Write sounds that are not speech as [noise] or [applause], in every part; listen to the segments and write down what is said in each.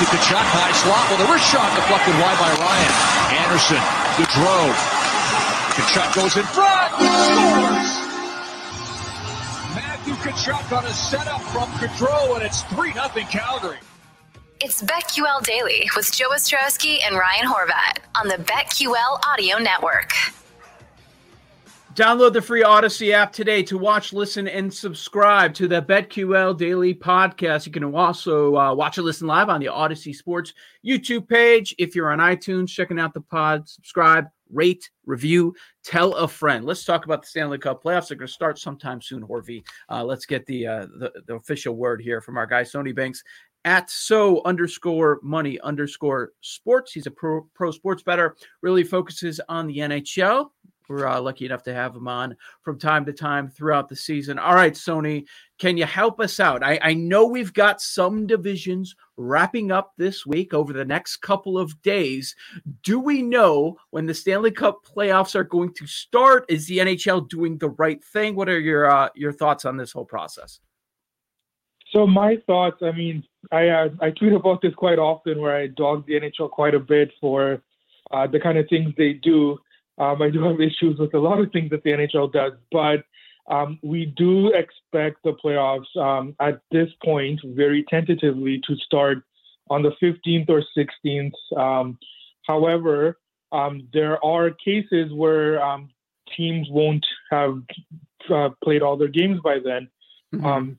to Tkachuk, high slot with a wrist shot deflected wide by Ryan. Anderson, Gaudreau. Tkachuk goes in front, scores! Matthew Tkachuk on a setup from Gaudreau, and it's 3-0 Calgary. It's BetQL Daily with Joe Ostrowski and Ryan Horvat on the BetQL Audio Network. Download the free Odyssey app today to watch, listen, and subscribe to the BetQL Daily podcast. You can also uh, watch and listen live on the Odyssey Sports YouTube page. If you're on iTunes, checking out the pod, subscribe, rate, review, tell a friend. Let's talk about the Stanley Cup playoffs. They're going to start sometime soon, Horvey. Uh, let's get the, uh, the, the official word here from our guy Sony Banks at so underscore money underscore sports. He's a pro, pro sports bettor, really focuses on the NHL. We're uh, lucky enough to have him on from time to time throughout the season. All right, Sony, can you help us out? I, I know we've got some divisions wrapping up this week over the next couple of days. Do we know when the Stanley Cup playoffs are going to start? Is the NHL doing the right thing? What are your uh, your thoughts on this whole process? So my thoughts, I mean, I uh, I tweet about this quite often, where I dog the NHL quite a bit for uh, the kind of things they do. Um, I do have issues with a lot of things that the NHL does, but um, we do expect the playoffs um, at this point, very tentatively, to start on the 15th or 16th. Um, however, um, there are cases where um, teams won't have uh, played all their games by then. Mm-hmm.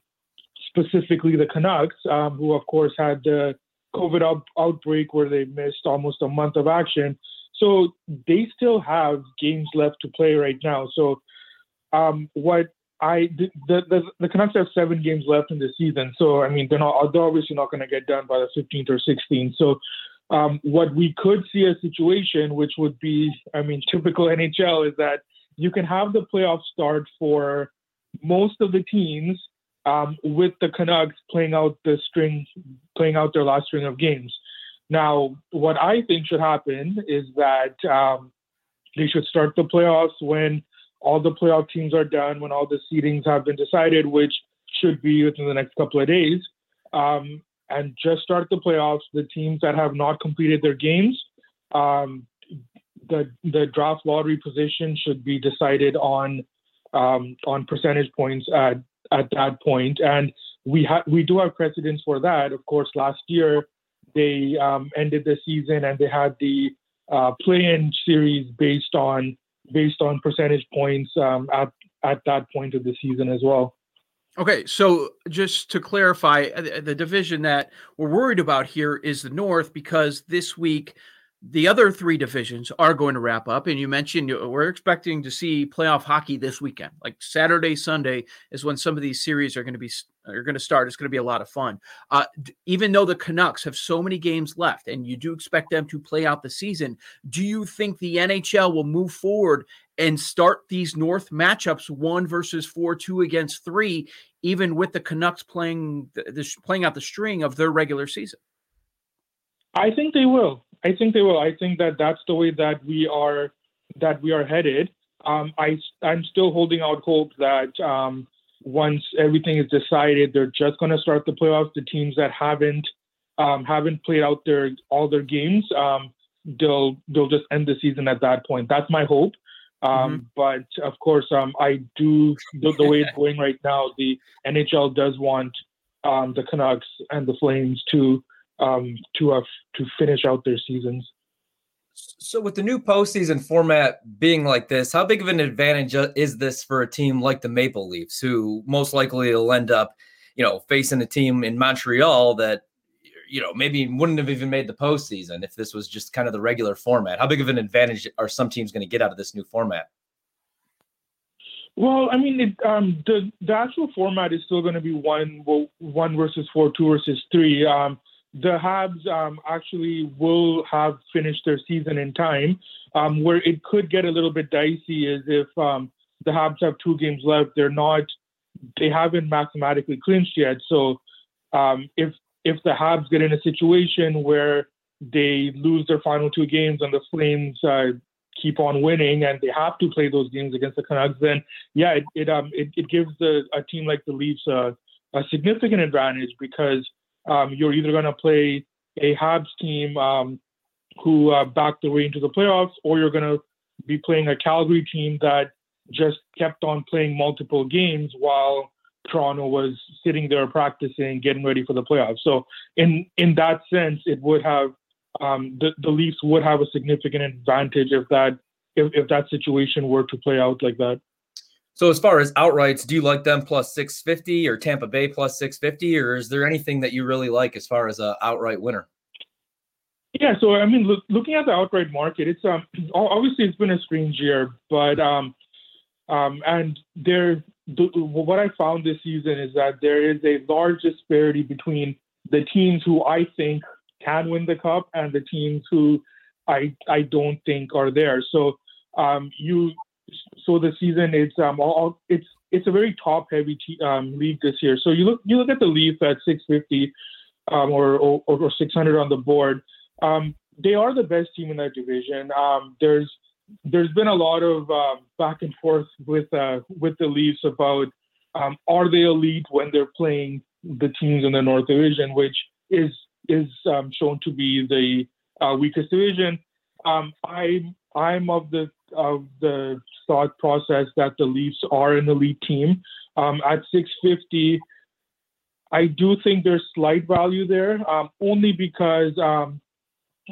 specifically, the Canucks, who of course had the COVID out- outbreak where they missed almost a month of action. So they still have games left to play right now. So um, what I the, the the Canucks have seven games left in the season. So I mean they're not they're obviously not going to get done by the 15th or 16th. So um, what we could see a situation, which would be I mean [laughs] typical NHL, is that you can have the playoffs start for most of the teams um, with the Canucks playing out the string, playing out their last string of games. Now, what I think should happen is that um, they should start the playoffs when all the playoff teams are done, when all the seedings have been decided, which should be within the next couple of days, um, and just start the playoffs. The teams that have not completed their games, um, the the draft lottery position should be decided on um, on percentage points at at that point, and we have we do have precedents for that. Of course, last year they um, ended the season and they had the uh, play-in series based on based on percentage points um, at at that point of the season as well. Okay, so just to clarify, uh, the division that we're worried about here is the North because this week the other three divisions are going to wrap up and you mentioned we're expecting to see playoff hockey this weekend. Like saturday sunday is when some of these series are going to be are going to start. It's going to be a lot of fun. Uh, even though the canucks have so many games left and you do expect them to play out the season do you think the nhl will move forward and start these north matchups one versus four two against three even with the canucks playing the, playing out the string of their regular season? I think they will I think they will. I think that that's the way that we are that we are headed. Um, I I'm still holding out hope that um, once everything is decided, they're just going to start the playoffs. The teams that haven't um, haven't played out their all their games, um, they'll they'll just end the season at that point. That's my hope. Um, mm-hmm. But of course, um, I do the, the, way it's [laughs] going right now. The NHL does want um, the Canucks and the Flames to um, to uh, to finish out their seasons. So, with the new postseason format being like this, how big of an advantage uh, is this for a team like the Maple Leafs, who most likely will end up, you know, facing a team in Montreal that, you know, maybe wouldn't have even made the postseason if this was just kind of the regular format? How big of an advantage are some teams going to get out of this new format? Well, I mean, it, um, the the actual format is still going to be one one versus four, two versus three. Um, the Habs um, actually will have finished their season in time. Um, where it could get a little bit dicey is if um, the Habs have two games left. They're not, they haven't mathematically clinched yet. So um, if if the Habs get in a situation where they lose their final two games and the Flames uh, keep on winning and they have to play those games against the Canucks, then yeah, it it um it, it gives the, a team like the Leafs a, a significant advantage because um, you're either going to play a Habs team um, who uh, backed their way into the playoffs, or you're going to be playing a Calgary team that just kept on playing multiple games while Toronto was sitting there practicing, getting ready for the playoffs. So in in that sense, it would have um, the the Leafs would have a significant advantage if that if, if that situation were to play out like that. So as far as outrights, do you like them plus 650 or Tampa Bay plus 650 or is there anything that you really like as far as a outright winner? Yeah, so I mean, look, looking at the outright market, it's um [clears throat] obviously it's been a strange year, but um um and there the, what I found this season is that there is a large disparity between the teams who I think can win the cup and the teams who I I don't think are there. So um you so the season it's um all it's it's a very top heavy um, league this year. So you look you look at the Leafs at 650 um, or, or, or 600 on the board. Um, they are the best team in that division. Um, there's there's been a lot of uh, back and forth with uh, with the Leafs about um, are they elite when they're playing the teams in the North Division, which is is um, shown to be the uh, weakest division. Um, I I'm of the of the thought process that the Leafs are an elite team. Um, at 650, I do think there's slight value there, um, only because um,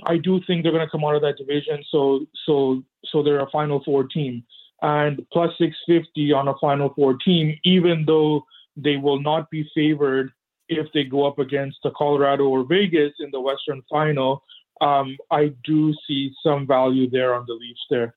I do think they're going to come out of that division. So so so they're a Final Four team, and plus 650 on a Final Four team, even though they will not be favored if they go up against the Colorado or Vegas in the Western Final. Um, I do see some value there on the Leafs there.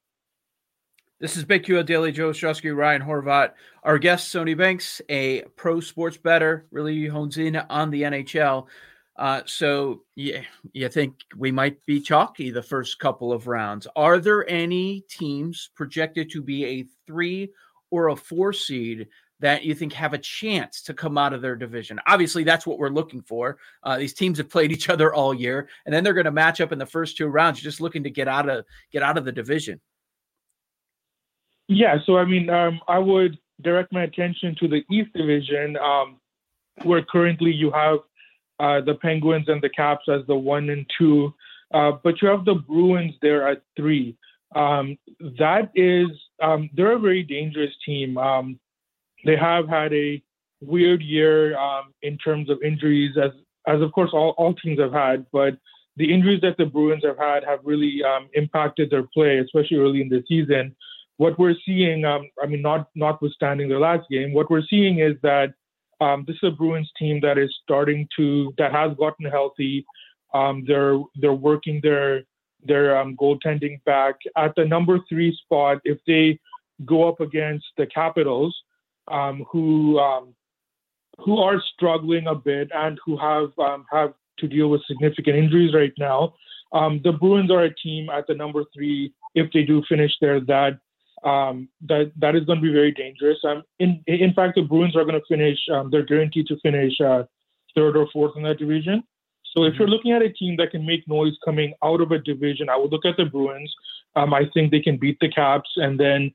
This is BetQL Daily. Joe Ostrowski, Ryan Horvat. Our guest, Sony Banks, a pro sports bettor, really hones in on the NHL. Uh, so yeah, you think we might be chalky the first couple of rounds. Are there any teams projected to be a three or a four seed that you think have a chance to come out of their division? Obviously, that's what we're looking for. Uh, these teams have played each other all year, and then they're going to match up in the first two rounds, just looking to get out of get out of the division. Yeah, so I mean, um, I would direct my attention to the East Division, um, where currently you have uh, the Penguins and the Caps as the one and two, uh, but you have the Bruins there at three. Um, that is, um, they're a very dangerous team. Um, they have had a weird year um, in terms of injuries, as as of course all, all teams have had, but the injuries that the Bruins have had have really impacted their play, especially early in the season. What we're seeing, um, I mean, not notwithstanding the last game, what we're seeing is that um, this is a Bruins team that is starting to that has gotten healthy. Um, they're they're working their their um, goaltending back at the number three spot. If they go up against the Capitals, um, who um, who are struggling a bit and who have um, have to deal with significant injuries right now, the Bruins are a team at the number three. If they do finish there, that um, that that is going to be very dangerous. Um, in in fact, the Bruins are going to finish. Um, they're guaranteed to finish uh, third or fourth in that division. So if you're mm-hmm. looking at a team that can make noise coming out of a division, I would look at the Bruins. Um, I think they can beat the Caps, and then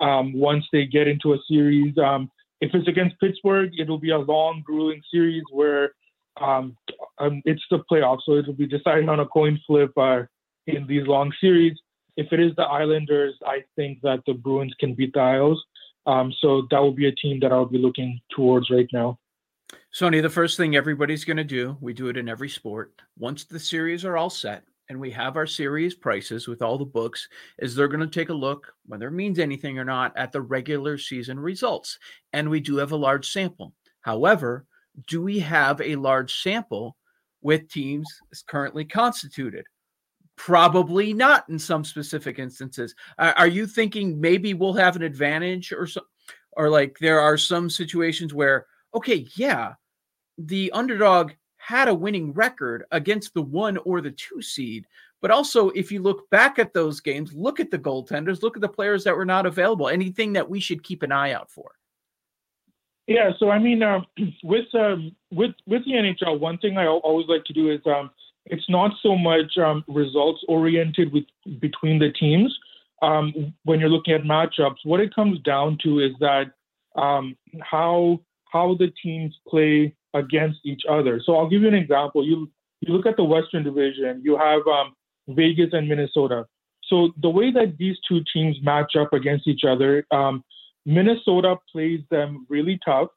um, once they get into a series, um, if it's against Pittsburgh, it'll be a long, grueling series where um, um, it's the playoffs, so it'll be decided on a coin flip uh, in these long series if it is the Islanders, I think that the Bruins can beat the Isles. Um, so that will be a team that I'll be looking towards right now. Sony, the first thing everybody's going to do, we do it in every sport. Once the series are all set and we have our series prices with all the books, is they're going to take a look, whether it means anything or not, at the regular season results. And we do have a large sample. However, do we have a large sample with teams currently constituted? Probably not in some specific instances. are you thinking maybe we'll have an advantage or so, or like there are some situations where okay, yeah, the underdog had a winning record against the one or the two seed. But also, if you look back at those games, look at the goaltenders, look at the players that were not available. Anything that we should keep an eye out for? Yeah, so I mean, um, [clears throat] with um, with with the NHL, one thing I always like to do is um, it's not so much um, results oriented with between the teams. Um, when you're looking at matchups, what it comes down to is that um, how how the teams play against each other. So I'll give you an example. You you look at the Western Division, you have um, Vegas and Minnesota. So the way that these two teams match up against each other, um, Minnesota plays them really tough,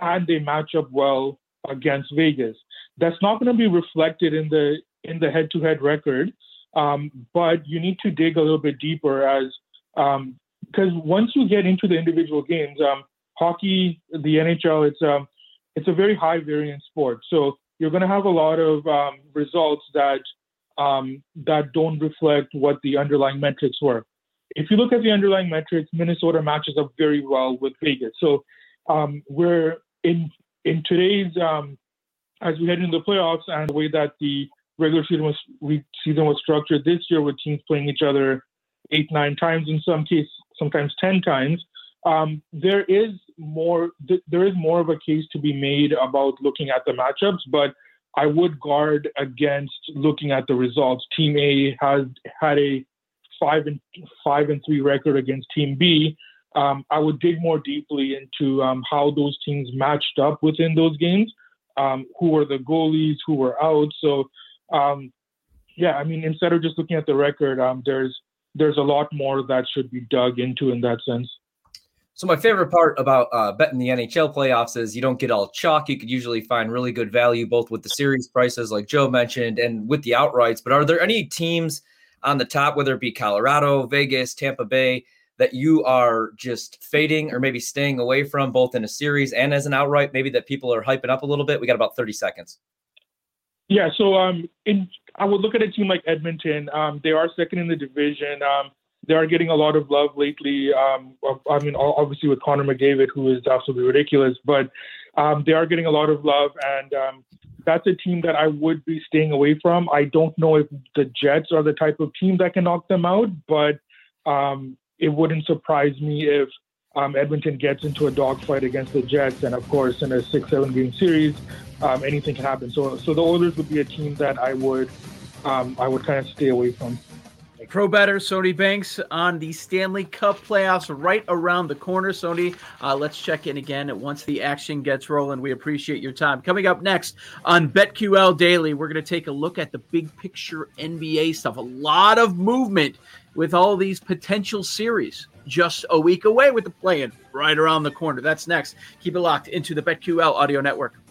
and they match up well against Vegas. That's not going to be reflected in the in the head-to-head record, um, but you need to dig a little bit deeper as because um, once you get into the individual games, um, hockey, the NHL, it's um, it's a very high variance sport. So you're going to have a lot of um, results that um, that don't reflect what the underlying metrics were. If you look at the underlying metrics, Minnesota matches up very well with Vegas. So um, we're in in today's um, as we head into the playoffs and the way that the regular season was season was structured this year with teams playing each other eight nine times in some cases, sometimes ten times. Um, there is more th- there is more of a case to be made about looking at the matchups, but I would guard against looking at the results. Team A has had a five and five and three record against Team B. Um, I would dig more deeply into um, how those teams matched up within those games. Um, who were the goalies? Who were out? So, um, yeah, I mean, instead of just looking at the record, um, there's there's a lot more that should be dug into in that sense. So my favorite part about uh, betting the NHL playoffs is you don't get all chalk. You could usually find really good value both with the series prices, like Joe mentioned, and with the outrights. But are there any teams on the top, whether it be Colorado, Vegas, Tampa Bay, that you are just fading or maybe staying away from, both in a series and as an outright? Maybe that people are hyping up a little bit. We got about thirty seconds. Yeah, so um, in I would look at a team like Edmonton. Um, they are second in the division. Um, they are getting a lot of love lately. Um, I mean, obviously with Connor McDavid, who is absolutely ridiculous, but um, they are getting a lot of love, and um, that's a team that I would be staying away from. I don't know if the Jets are the type of team that can knock them out, but um, it wouldn't surprise me if um, Edmonton gets into a dogfight against the Jets, and of course, in a six-seven game series, um, anything can happen. So, so the Oilers would be a team that I would, I would kind of stay away from. Pro bettor, Sony Banks on the Stanley Cup playoffs right around the corner. Sony, uh, let's check in again once the action gets rolling. We appreciate your time. Coming up next on BetQL Daily, we're going to take a look at the big picture NBA stuff. A lot of movement with all these potential series just a week away with the play-in right around the corner. That's next. Keep it locked into the BetQL audio network.